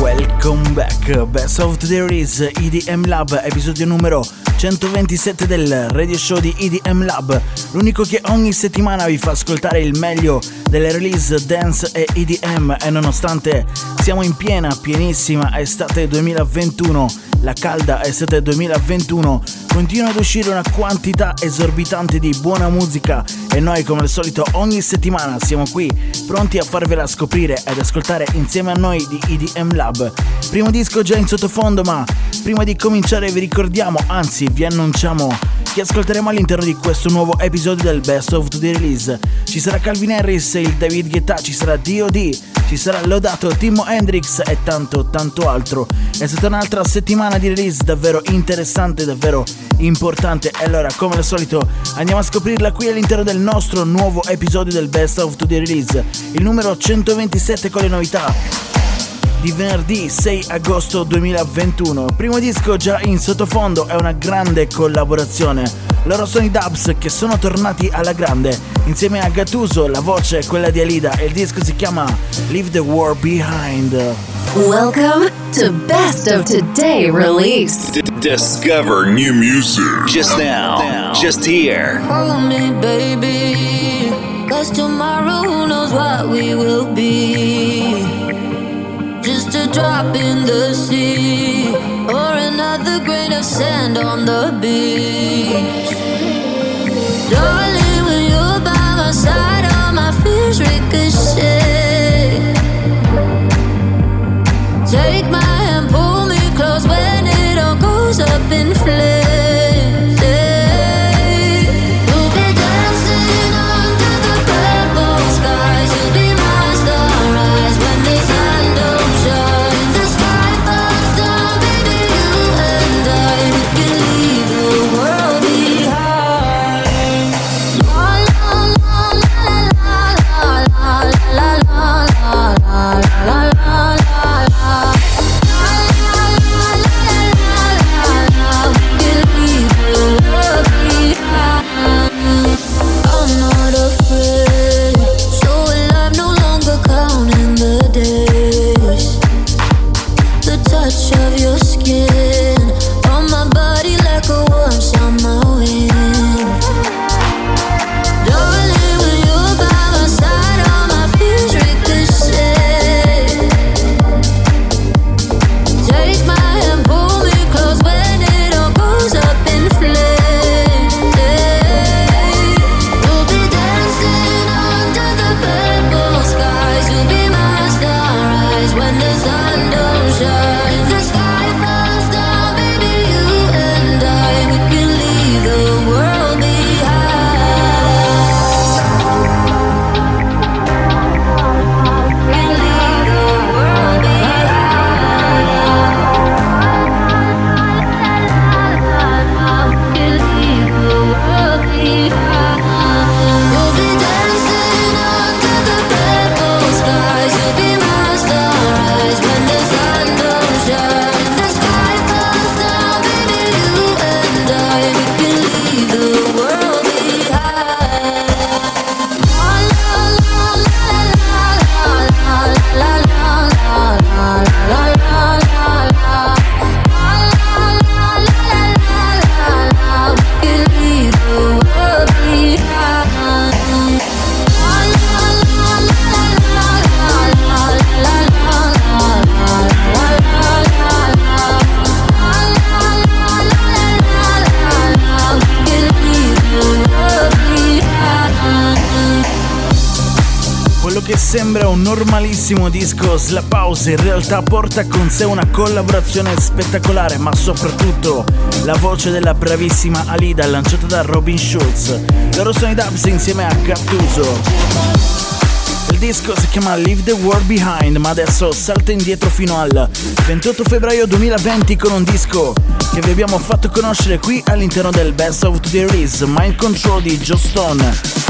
welcome back. Best of the Release EDM Lab, episodio numero 127 del radio show di EDM Lab, l'unico che ogni settimana vi fa ascoltare il meglio delle release dance e EDM e nonostante siamo in piena, pienissima estate 2021, la calda estate 2021, continua ad uscire una quantità esorbitante di buona musica. E noi come al solito ogni settimana siamo qui pronti a farvela scoprire ed ascoltare insieme a noi di EDM Lab. Primo disco già in sottofondo ma prima di cominciare vi ricordiamo, anzi vi annunciamo che ascolteremo all'interno di questo nuovo episodio del Best of the Release. Ci sarà Calvin Harris, il David Guetta, ci sarà D.O.D., ci sarà Lodato, Timo Hendrix e tanto tanto altro. È stata un'altra settimana di release davvero interessante, davvero importante. E allora, come al solito, andiamo a scoprirla qui all'interno del nostro nuovo episodio del Best of the Release, il numero 127 con le novità di venerdì 6 agosto 2021. Primo disco già in sottofondo è una grande collaborazione. Loro sono i Dubs che sono tornati alla grande. Insieme a Gattuso la voce è quella di Alida e il disco si chiama Leave the War Behind. Welcome to Best of Today release. D- discover new music. Just now. Just here. Hold me, baby. Cause tomorrow, who knows what we will be. Drop in the sea, or another grain of sand on the beach. Normalissimo disco Slap House in realtà porta con sé una collaborazione spettacolare, ma soprattutto la voce della bravissima Alida lanciata da Robin Schulz. Loro sono i Dubs insieme a Gattuso. il disco si chiama Leave the World Behind, ma adesso salta indietro fino al 28 febbraio 2020 con un disco che vi abbiamo fatto conoscere qui all'interno del Best of the Release, Mind Control di Joe Stone.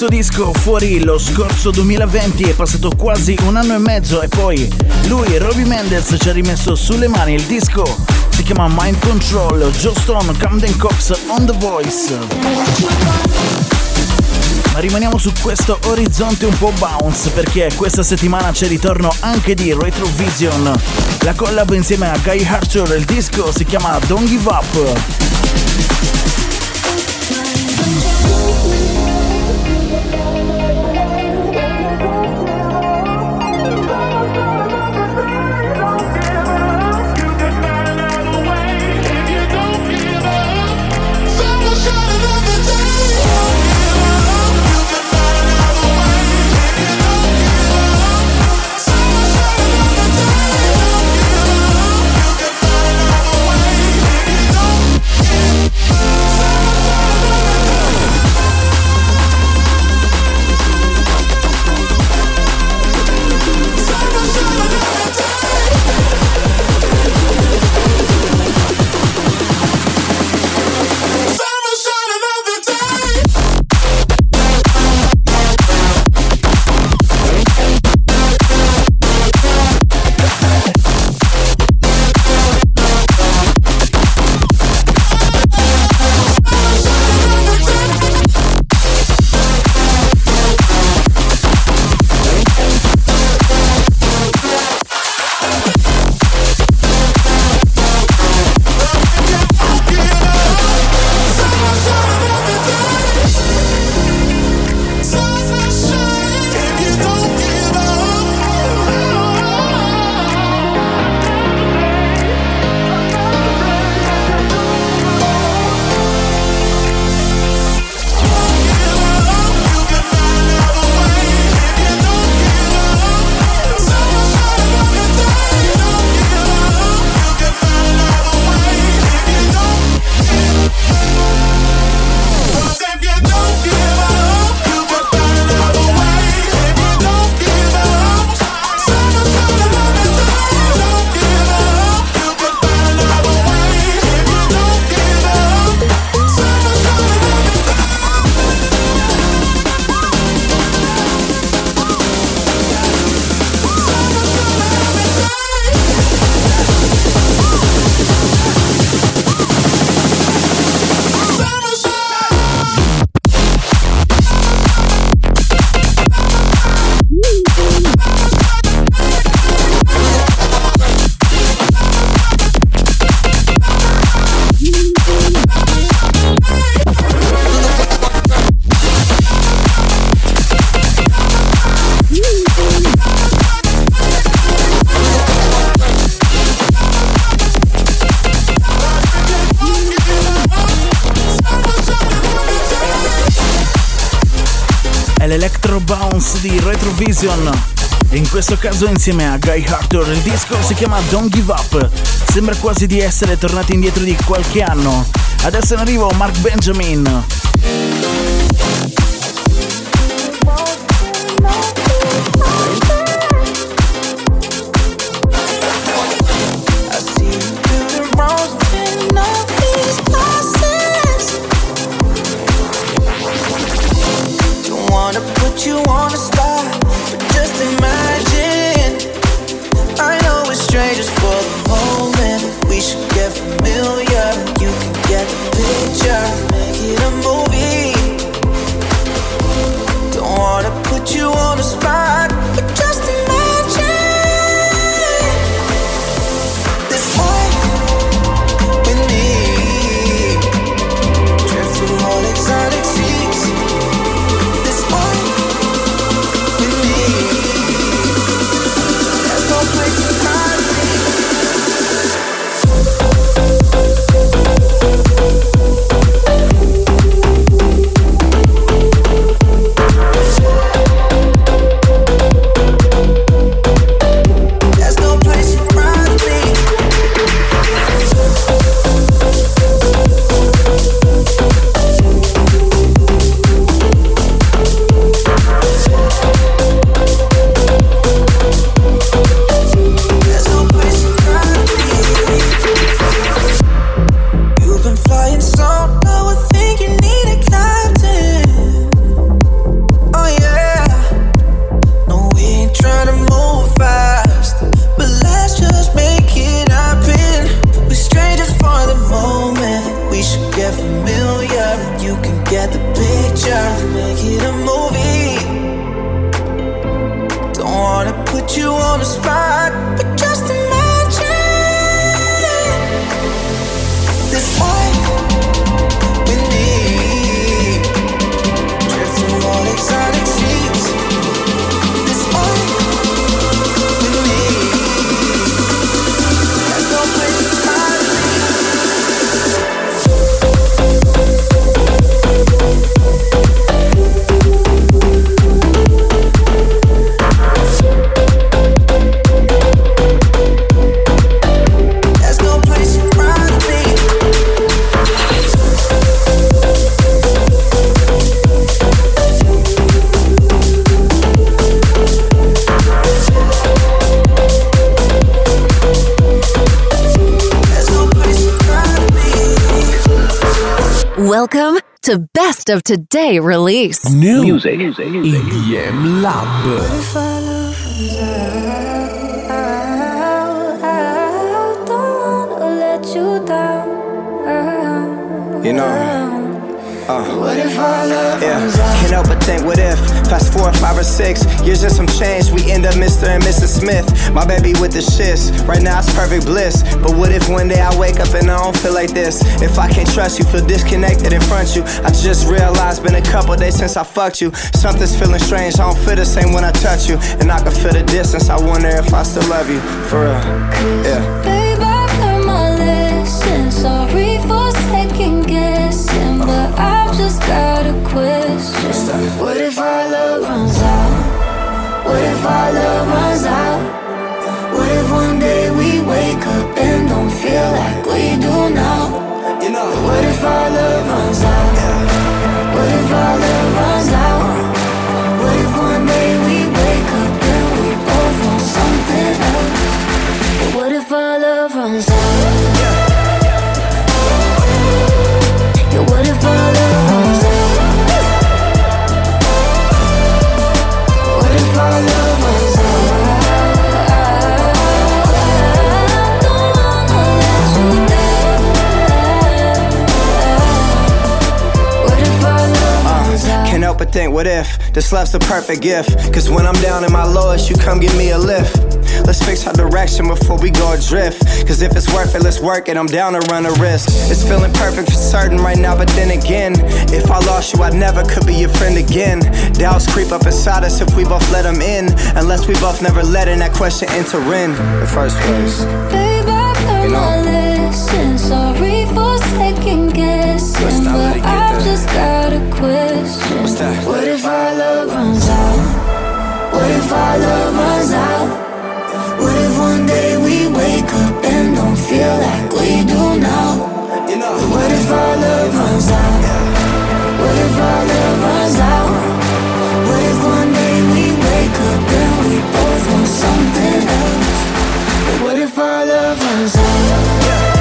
Questo disco fuori lo scorso 2020 è passato quasi un anno e mezzo e poi lui, Robbie Mendez, ci ha rimesso sulle mani il disco. Si chiama Mind Control, Joe Stone, Camden Cox, On The Voice. Ma rimaniamo su questo orizzonte un po' bounce perché questa settimana c'è ritorno anche di Retrovision. La collab insieme a Guy Archer, il disco si chiama Don't Give Up. l'Electro Bounce di Retrovision. In questo caso insieme a Guy Hartor il disco si chiama Don't Give Up. Sembra quasi di essere tornati indietro di qualche anno. Adesso in arrivo Mark Benjamin. Of today release. New music, music, music. EDM Lab. Uh, what if our love yeah. Can't help but think, what if? Fast forward five or six years and some change, we end up Mr. and Mrs. Smith. My baby with the shits. Right now it's perfect bliss. But what if one day I wake up and I don't feel like this? If I can't trust you, feel disconnected in front you. I just realized been a couple days since I fucked you. Something's feeling strange. I don't feel the same when I touch you, and I can feel the distance. I wonder if I still love you for real. Yeah. Just got a question. What if our love runs out? What if our love runs out? What if one day we wake up and don't feel like we do now? What if our love runs out? What if our love runs out? What if one day we wake up and we both want something else? what if our love runs out? Think, what if this love's the perfect gift? Cause when I'm down in my lowest, you come give me a lift. Let's fix our direction before we go adrift. Cause if it's worth it, let's work it. I'm down to run a risk. It's feeling perfect for certain right now, but then again, if I lost you, I never could be your friend again. Doubts creep up inside us if we both let them in. Unless we both never let in that question enter in the first place. Babe, I you know? my. Sorry second guessing, but I've just got a question. What if our love runs out? What if our love runs out? What if one day we wake up and don't feel like we do now? What if our love runs out? What if our love runs out? What if one day we wake up and we both want something else? What if our love runs out?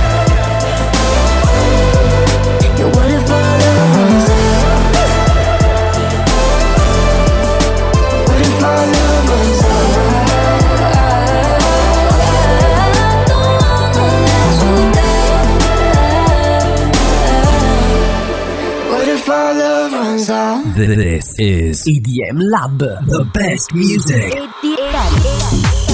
This is EDM Lab, the best music.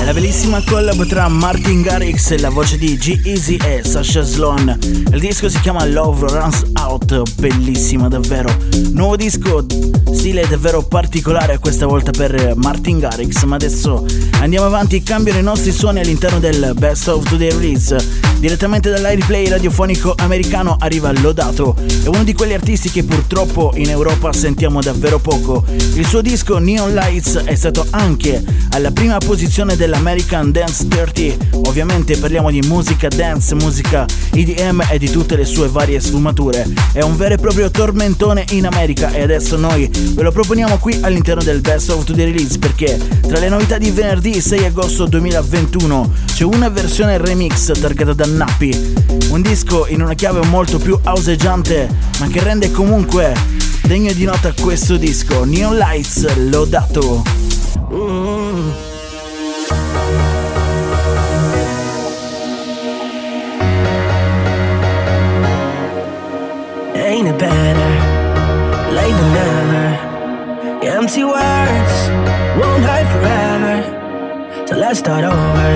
La bellissima collab tra Martin Garrix e la voce di G-Easy e Sasha Sloan. Il disco si chiama Love Runs Out, bellissima davvero. Nuovo disco, stile davvero particolare questa volta per Martin Garrix, ma adesso andiamo avanti, cambiano i nostri suoni all'interno del Best of Today Release. Direttamente dall'airplay radiofonico americano arriva Lodato, è uno di quegli artisti che purtroppo in Europa sentiamo davvero poco. Il suo disco Neon Lights è stato anche alla prima posizione dell'American Dance 30. Ovviamente parliamo di musica dance, musica EDM e di tutte le sue varie sfumature. È un vero e proprio tormentone in America e adesso noi ve lo proponiamo qui all'interno del Best of the Release perché tra le novità di venerdì 6 agosto 2021 c'è una versione remix targata da Nappi. Un disco in una chiave molto più auseggiante ma che rende comunque degno di nota questo disco. Neon Lights lodato. Mm. Ain't it better late than never? Empty words won't hurt forever. So let's start over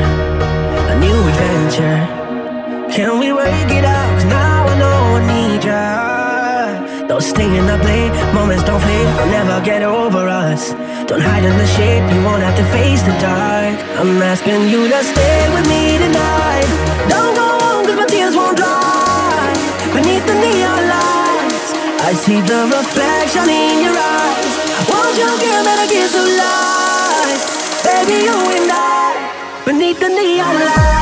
a new adventure. Can we work it out? Cause now I know I need ya. Don't stay in the late, moments don't fade. I'll never get over us. Don't hide in the shade, you won't have to face the dark. I'm asking you to stay with me tonight. Don't go home, cause my tears won't dry. Beneath the neon lights, I see the reflection in your eyes. Won't you give me the kiss of life? Baby, you and I, beneath the neon lights.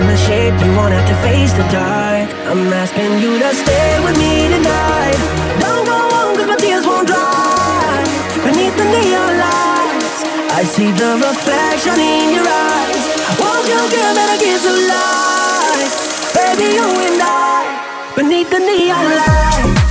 In the shade, you won't have to face the dark. I'm asking you to stay with me tonight. Don't go home, cause my tears won't dry. Beneath the neon lights, I see the reflection in your eyes. Won't you give me the kiss of life? Baby, you and I, beneath the neon lights.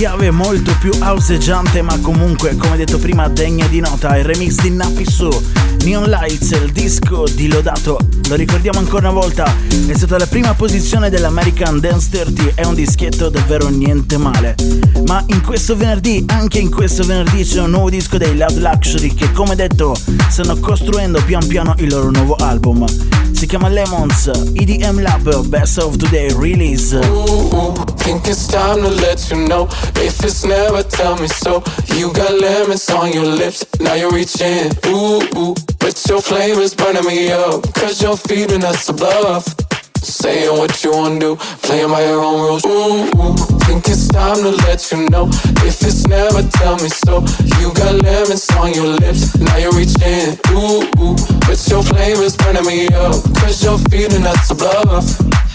Chiave molto più auseggiante ma comunque come detto prima degna di nota il remix di Nappi su Neon Lights, il disco di Lodato, lo ricordiamo ancora una volta, è stata la prima posizione dell'American Dance 30, è un dischetto davvero niente male. Ma in questo venerdì, anche in questo venerdì c'è un nuovo disco dei Loud Luxury che come detto stanno costruendo pian piano il loro nuovo album. Si chiama Lemons, EDM Lab Best of Today Release. Ooh, think it's time to let you know. If it's never, tell me so. You got lemons on your lips, now you're reaching. Ooh, ooh, but your flame is burning me up. Cause you're feeding us the bluff. Saying what you wanna do, playing by your own rules. Ooh, think it's time to let you know. If it's never, tell me so. You got lemons on your lips, now you're reaching. Ooh, ooh, but your flavor's burning me up. Cause you're feeding us the bluff.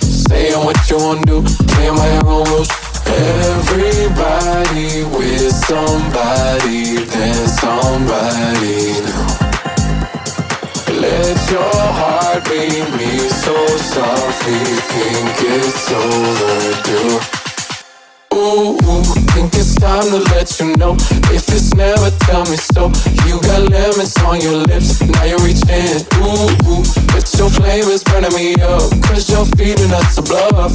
Saying what you wanna do, playing by your own rules. Everybody with somebody, then somebody new. Let your heart beat me so softly, think it's overdue. Ooh, think it's time to let you know. If it's never, tell me so. You got lemons on your lips, now you're reaching. Ooh, ooh, but your flavor's burning me up. Cause you're feeding us a bluff.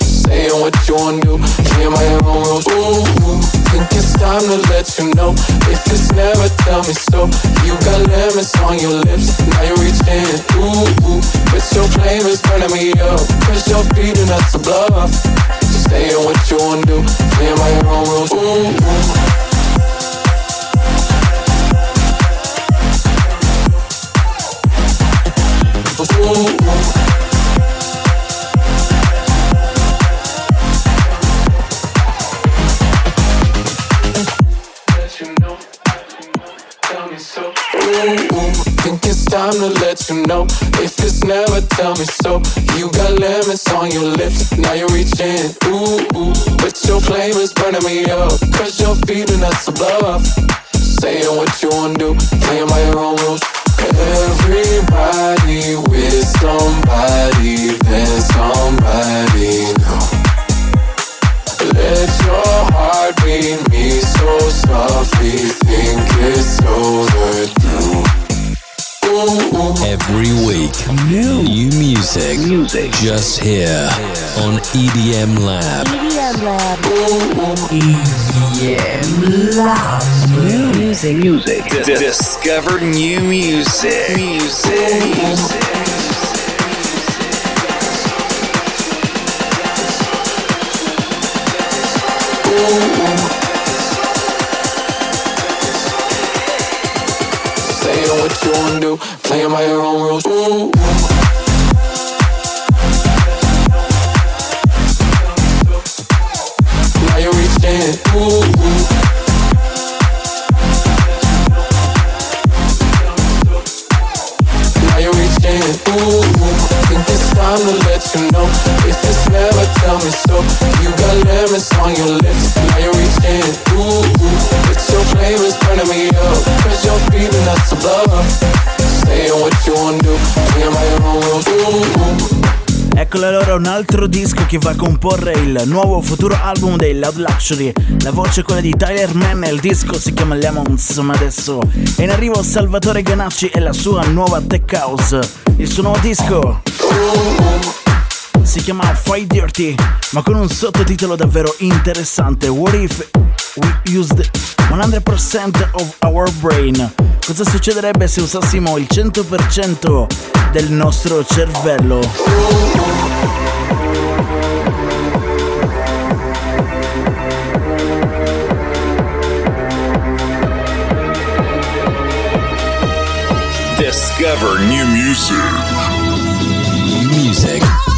Saying what you wanna do, playing my own rules. Ooh, think it's time to let you know. If it's never, tell me so kiss on your lips. Now you're reaching, ooh, ooh. But your flame is burning me up. Press your feet and that's a bluff. Just saying what you wanna do. Playing by your own rules, ooh. ooh. Me up. Cause you're feeding us above. Saying what you wanna do, playing by your own rules. Everybody with somebody, then somebody know. Let your heart beat me so softly, think it's overdue. Every week, new, new music, music, just here on EDM Lab. EDM Lab. EDM Lab. New music, music. D- discover new music, music, music. what you wanna do, playing by your own rules. Ooh. To let you know. If it's never, tell me so. You got lemons on your lips. Now you're reaching, ooh. It's your flavors burning me up. Cause you're feeding us some love. Saying what you wanna do. Playing by your own rules, ooh. Eccolo allora un altro disco che va a comporre il nuovo futuro album dei Loud Luxury. La voce è quella di Tyler Mann il disco si chiama Lemons, ma adesso è in arrivo Salvatore Ganacci e la sua nuova tech house. Il suo nuovo disco si chiama Fight Dirty, ma con un sottotitolo davvero interessante. What if we used 100% of our brain? Cosa succederebbe se usassimo il 100% del nostro cervello? Discover new music. Music.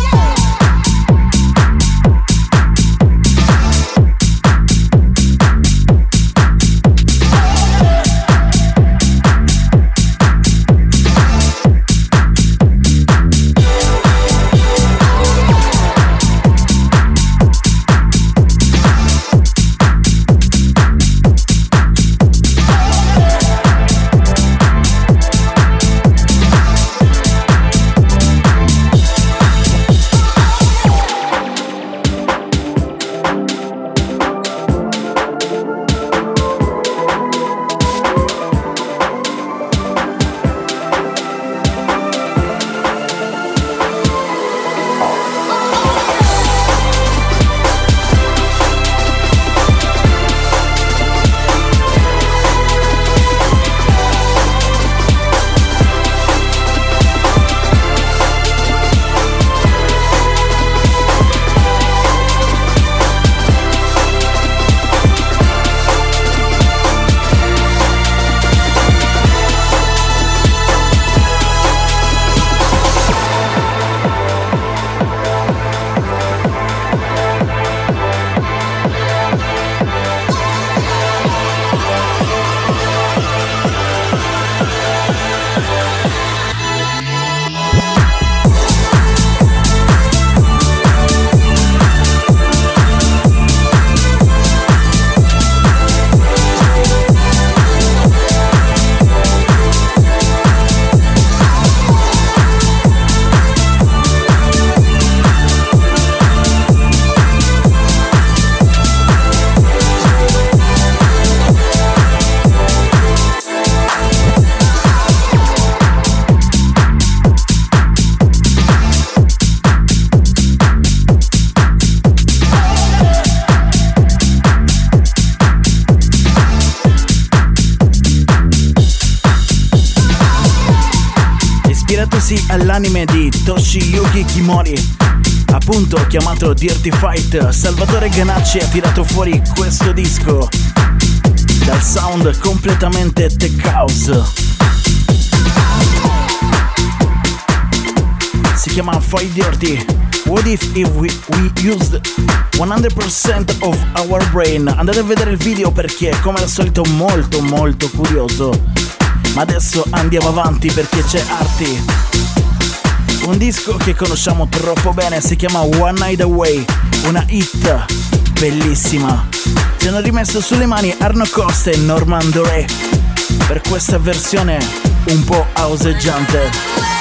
All'anime di Toshiyuki Kimori, appunto chiamato Dirty Fight, Salvatore Ganacci ha tirato fuori questo disco dal sound completamente tech house. Si chiama Fight Dirty. What if, if we, we used 100% of our brain? Andate a vedere il video perché come al solito molto molto curioso. Ma adesso andiamo avanti perché c'è Arti. Un disco che conosciamo troppo bene si chiama One Night Away, una hit bellissima. Ci hanno rimesso sulle mani Arno Costa e Norman Doré per questa versione un po' auseggiante.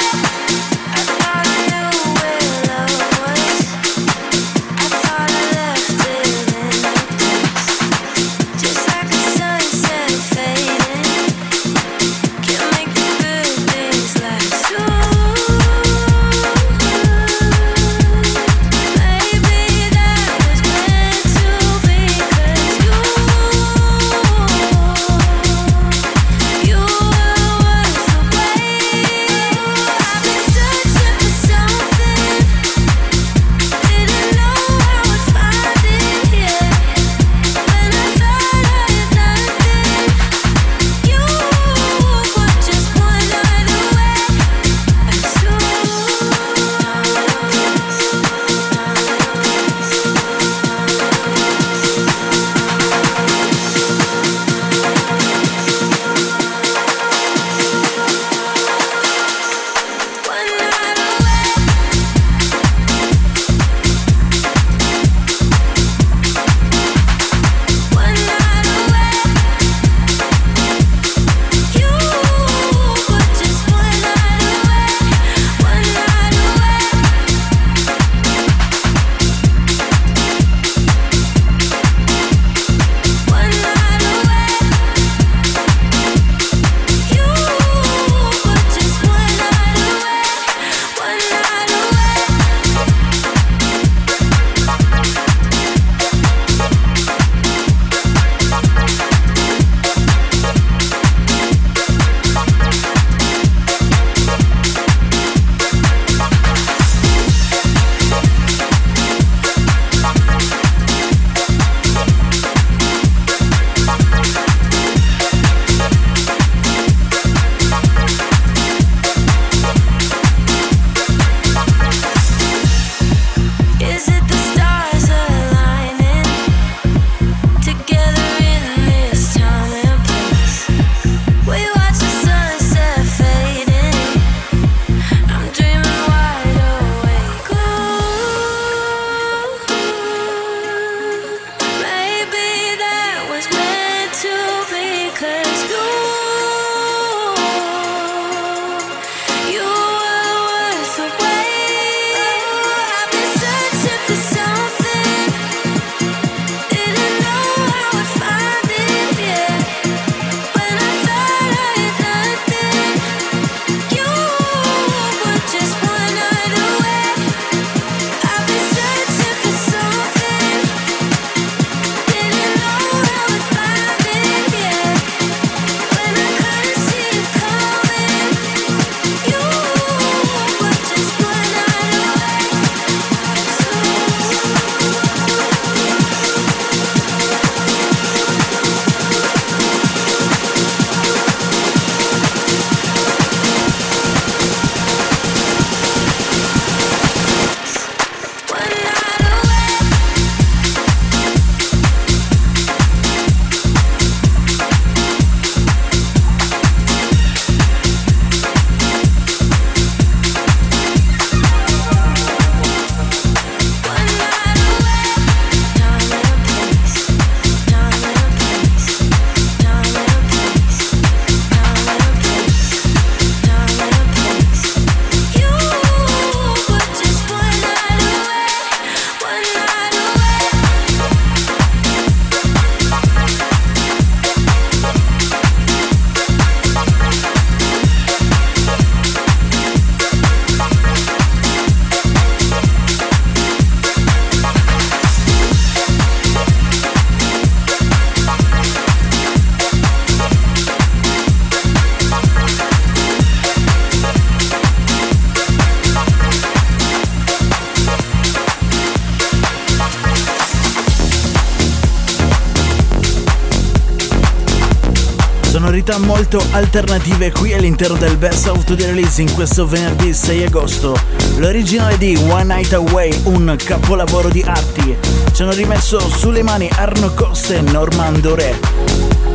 Novità molto alternative qui all'interno del Best of the Release in questo venerdì 6 agosto. L'originale di One Night Away, un capolavoro di arti. Ci hanno rimesso sulle mani Arno Costa e Normando Re.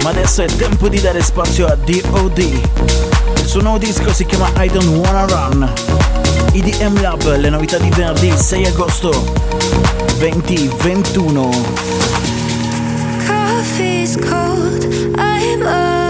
Ma adesso è tempo di dare spazio a DOD. Il suo nuovo disco si chiama I Don't Wanna Run. IDM Lab, le novità di venerdì 6 agosto 2021. Coffee's cold, I'm alone.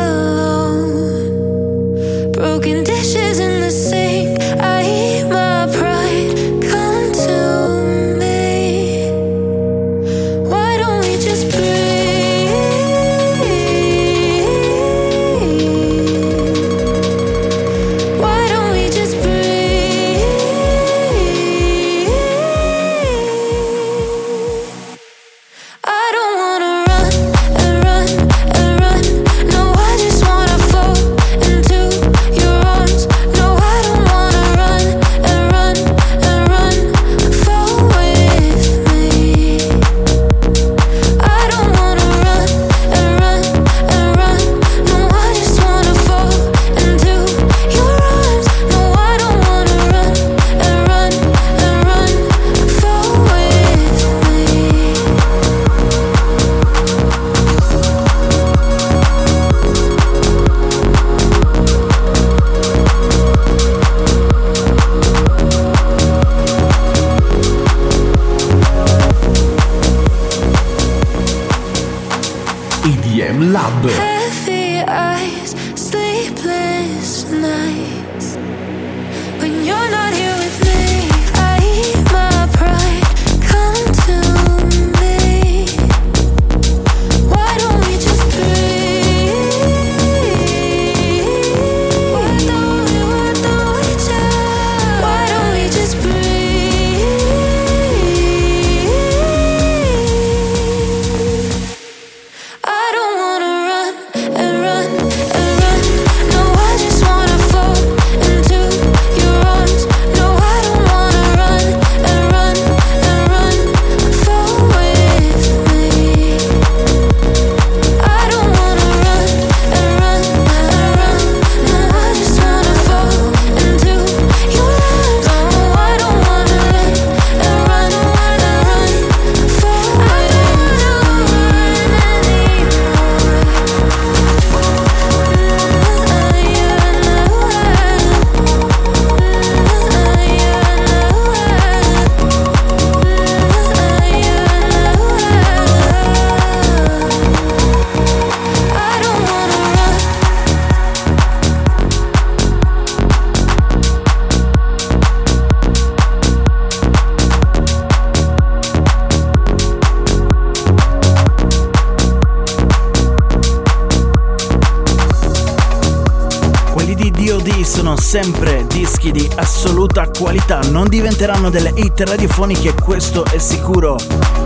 Qualità, non diventeranno delle hit radiofoniche, questo è sicuro,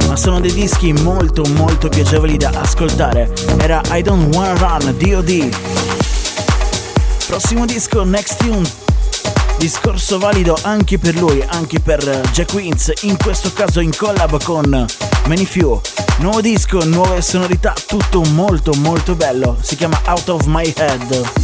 ma sono dei dischi molto molto piacevoli da ascoltare. Era I Don't Wanna Run, DOD. Prossimo disco, Next Tune. Discorso valido anche per lui, anche per Jack Wins, in questo caso in collab con Many Few. Nuovo disco, nuove sonorità, tutto molto molto bello. Si chiama Out of My Head.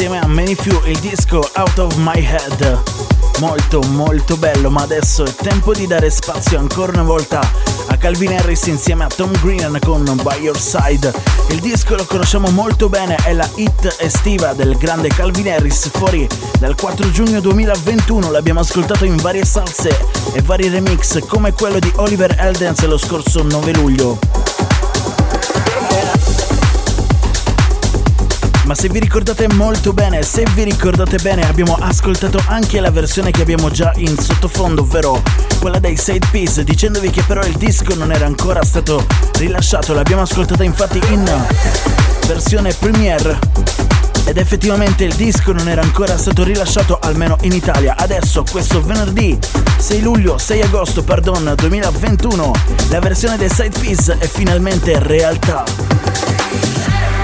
Insieme a Many Few il disco Out of My Head. Molto molto bello, ma adesso è tempo di dare spazio ancora una volta a Calvin Harris insieme a Tom Green con By Your Side. Il disco lo conosciamo molto bene, è la hit estiva del grande Calvin Harris, fuori dal 4 giugno 2021, l'abbiamo ascoltato in varie salse e vari remix come quello di Oliver Eldens lo scorso 9 luglio. Ma se vi ricordate molto bene, se vi ricordate bene, abbiamo ascoltato anche la versione che abbiamo già in sottofondo, ovvero quella dei Side Piece, dicendovi che però il disco non era ancora stato rilasciato. L'abbiamo ascoltata infatti in versione premiere. Ed effettivamente il disco non era ancora stato rilasciato almeno in Italia. Adesso, questo venerdì 6 luglio, 6 agosto, pardon, 2021, la versione dei Side Piece è finalmente realtà.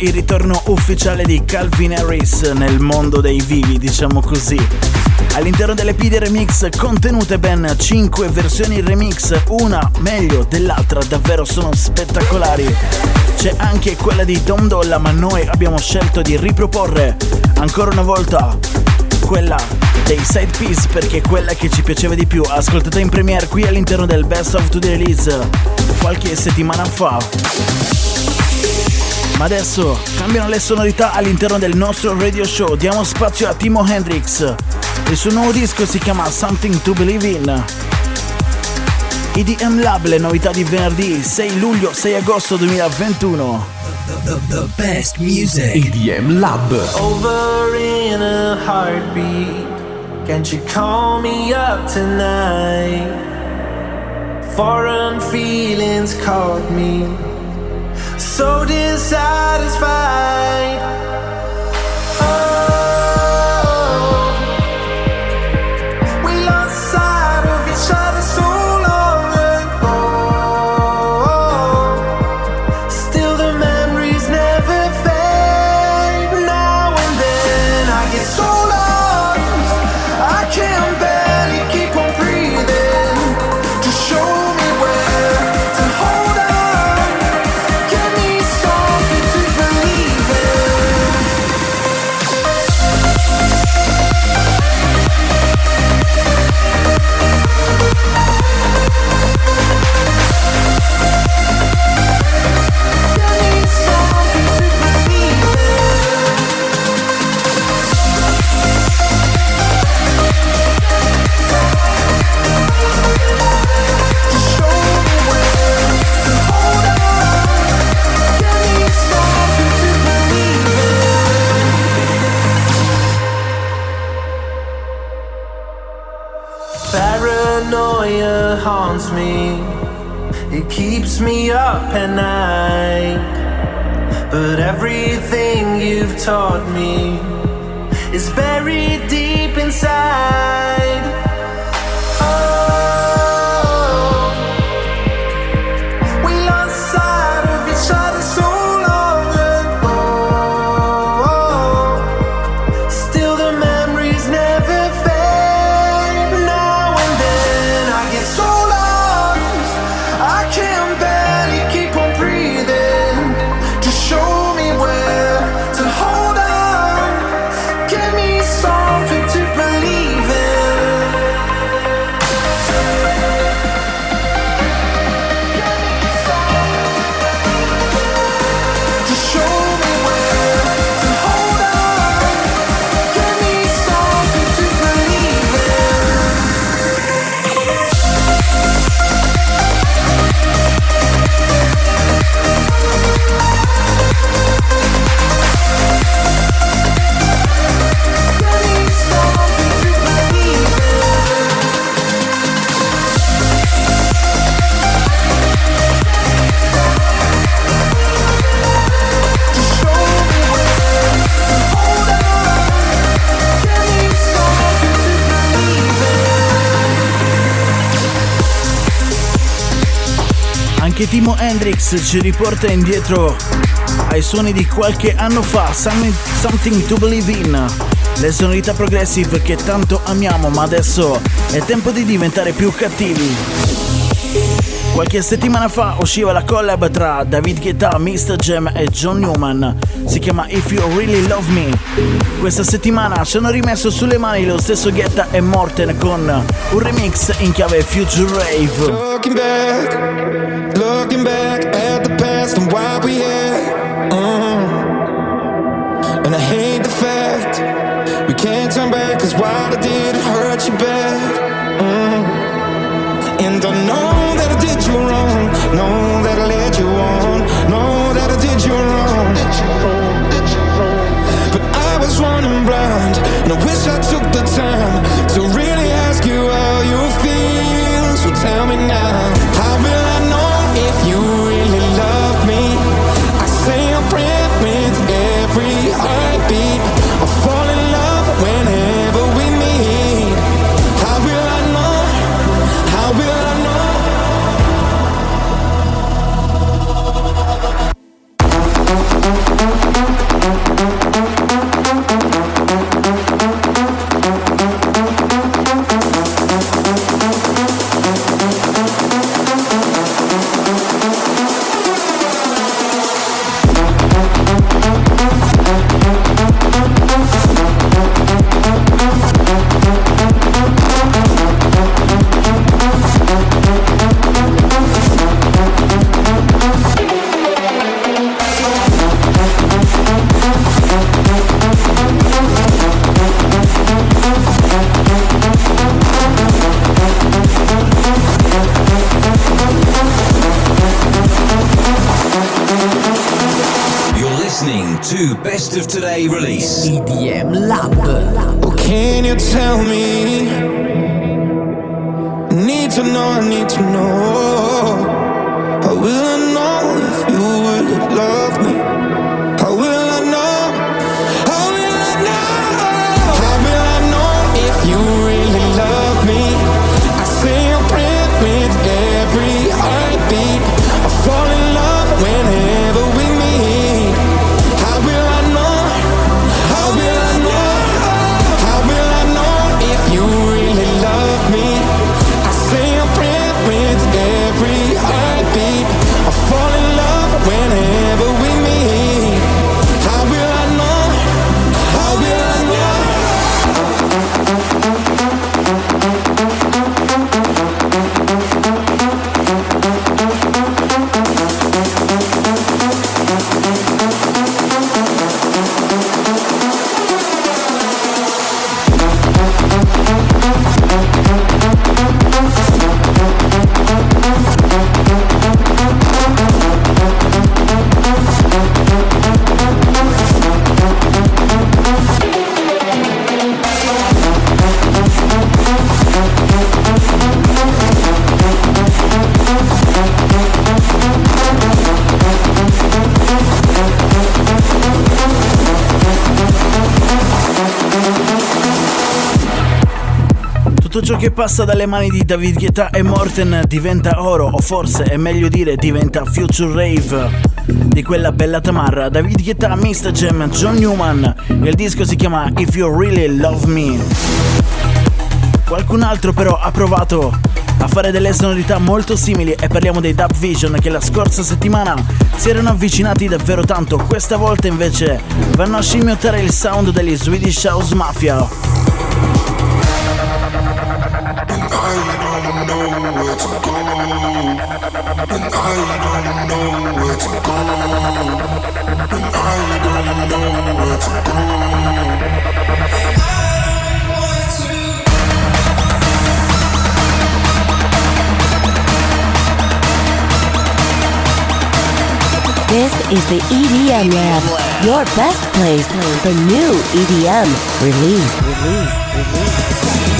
il ritorno ufficiale di Calvin Harris nel mondo dei vivi, diciamo così. All'interno delle PD remix contenute ben 5 versioni remix, una meglio dell'altra, davvero sono spettacolari. C'è anche quella di Dom Dolla, ma noi abbiamo scelto di riproporre ancora una volta quella dei side piece perché è quella che ci piaceva di più, ascoltata in premiere qui all'interno del Best of the Release qualche settimana fa. Ma adesso cambiano le sonorità all'interno del nostro radio show. Diamo spazio a Timo Hendrix. Il suo nuovo disco si chiama Something to Believe in. EDM Lab, le novità di venerdì 6 luglio 6 agosto 2021. The, the, the best music. EDM Lab. Over in a heartbeat. Can't you call me up tonight? Foreign feelings caught me. So dissatisfied. Me it keeps me up at night. But everything you've taught me is buried deep che Timo Hendrix ci riporta indietro ai suoni di qualche anno fa, Something to Believe in, le sonorità progressive che tanto amiamo, ma adesso è tempo di diventare più cattivi. Qualche settimana fa usciva la collab tra David Guetta, Mr. Jam e John Newman. Si chiama If You Really Love Me. Questa settimana ci hanno rimesso sulle mani lo stesso Guetta e Morten con un remix in chiave Future Rave. And I hate the fact we can't turn back, cause what I did it hurt you bad. Mm. And I know that I did you wrong, know that I led you on, know that I did you wrong. But I was running blind, and I wish I took the time to really ask you how you feel. So tell me now. Passa dalle mani di David Guetta e Morten diventa oro, o forse è meglio dire diventa future rave. Di quella bella tamarra, David Guetta, Mr. Jam, John Newman. Il disco si chiama If You Really Love Me. Qualcun altro però ha provato a fare delle sonorità molto simili e parliamo dei Dub Vision che la scorsa settimana si erano avvicinati davvero tanto, questa volta invece vanno a scimmiottare il sound degli Swedish House Mafia. This is the EDM Lab, your best place for new EDM release. Release. Release.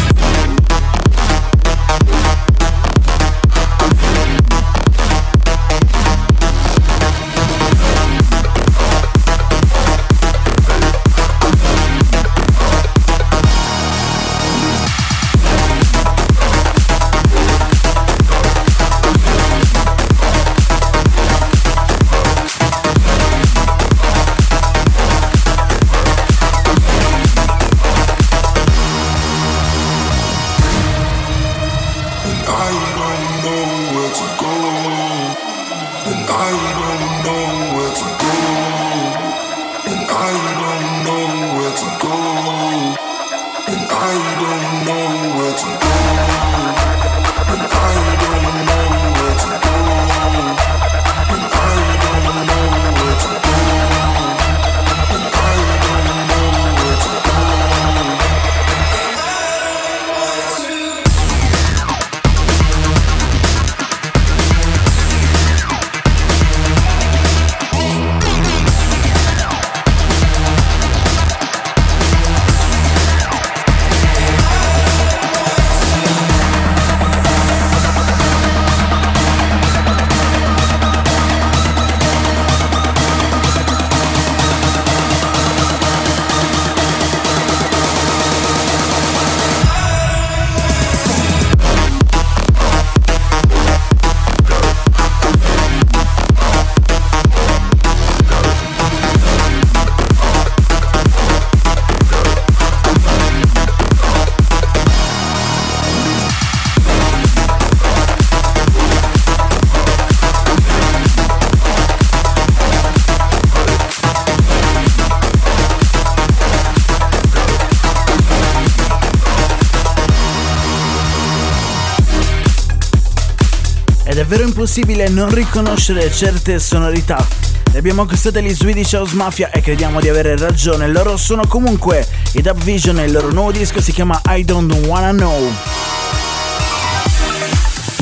Impossibile non riconoscere certe sonorità. Le abbiamo acquistate gli Swedish House Mafia e crediamo di avere ragione. Loro sono comunque i Dub Vision e il loro nuovo disco si chiama I Don't Wanna Know.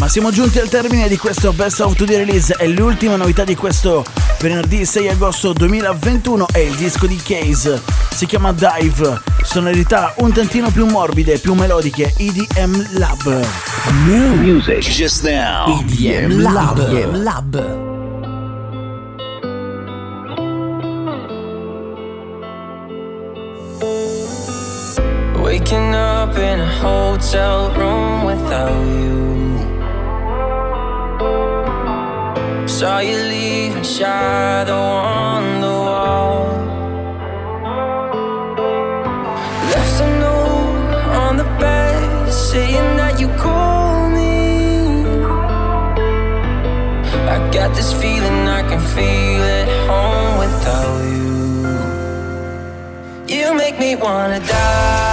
Ma siamo giunti al termine di questo Best of to the Release e l'ultima novità di questo venerdì 6 agosto 2021 è il disco di Case, si chiama Dive, sonorità un tantino più morbide, più melodiche, EDM Lab. New music just now. EDM Lab. EDM Lab. Waking up in a hotel room without you. Saw you leave and shadow on the wall. Me wanna die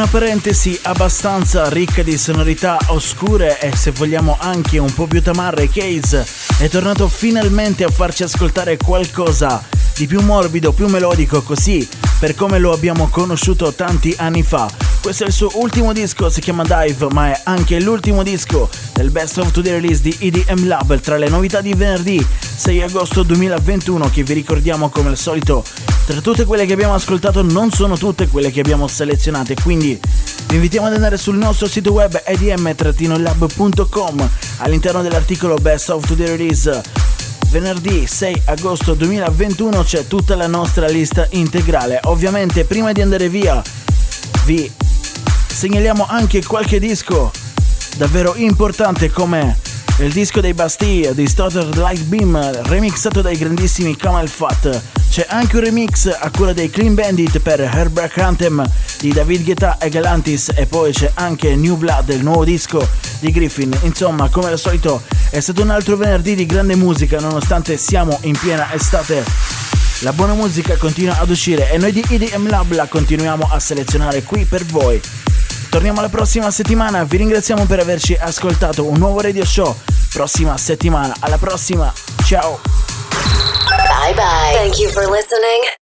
una parentesi abbastanza ricca di sonorità oscure e se vogliamo anche un po' più tamarre, Case è tornato finalmente a farci ascoltare qualcosa di più morbido, più melodico, così per come lo abbiamo conosciuto tanti anni fa. Questo è il suo ultimo disco, si chiama Dive, ma è anche l'ultimo disco del Best of Today Release di EDM Lab tra le novità di venerdì 6 agosto 2021 che vi ricordiamo come al solito tra tutte quelle che abbiamo ascoltato non sono tutte quelle che abbiamo selezionate, quindi vi invitiamo ad andare sul nostro sito web edm-lab.com all'interno dell'articolo Best of Today Release venerdì 6 agosto 2021 c'è tutta la nostra lista integrale. Ovviamente prima di andare via vi segnaliamo anche qualche disco davvero importante come il disco dei Bastille di Stotter Light Beam remixato dai grandissimi Camel Fat. C'è anche un remix a cura dei Clean Bandit per Herbert Anthem di David Guetta e Galantis e poi c'è anche New Blood, il nuovo disco di Griffin. Insomma, come al solito è stato un altro venerdì di grande musica nonostante siamo in piena estate. La buona musica continua ad uscire e noi di EDM Lab la continuiamo a selezionare qui per voi. Torniamo la prossima settimana, vi ringraziamo per averci ascoltato un nuovo radio show. Prossima settimana, alla prossima, ciao! Bye bye. Thank you for listening.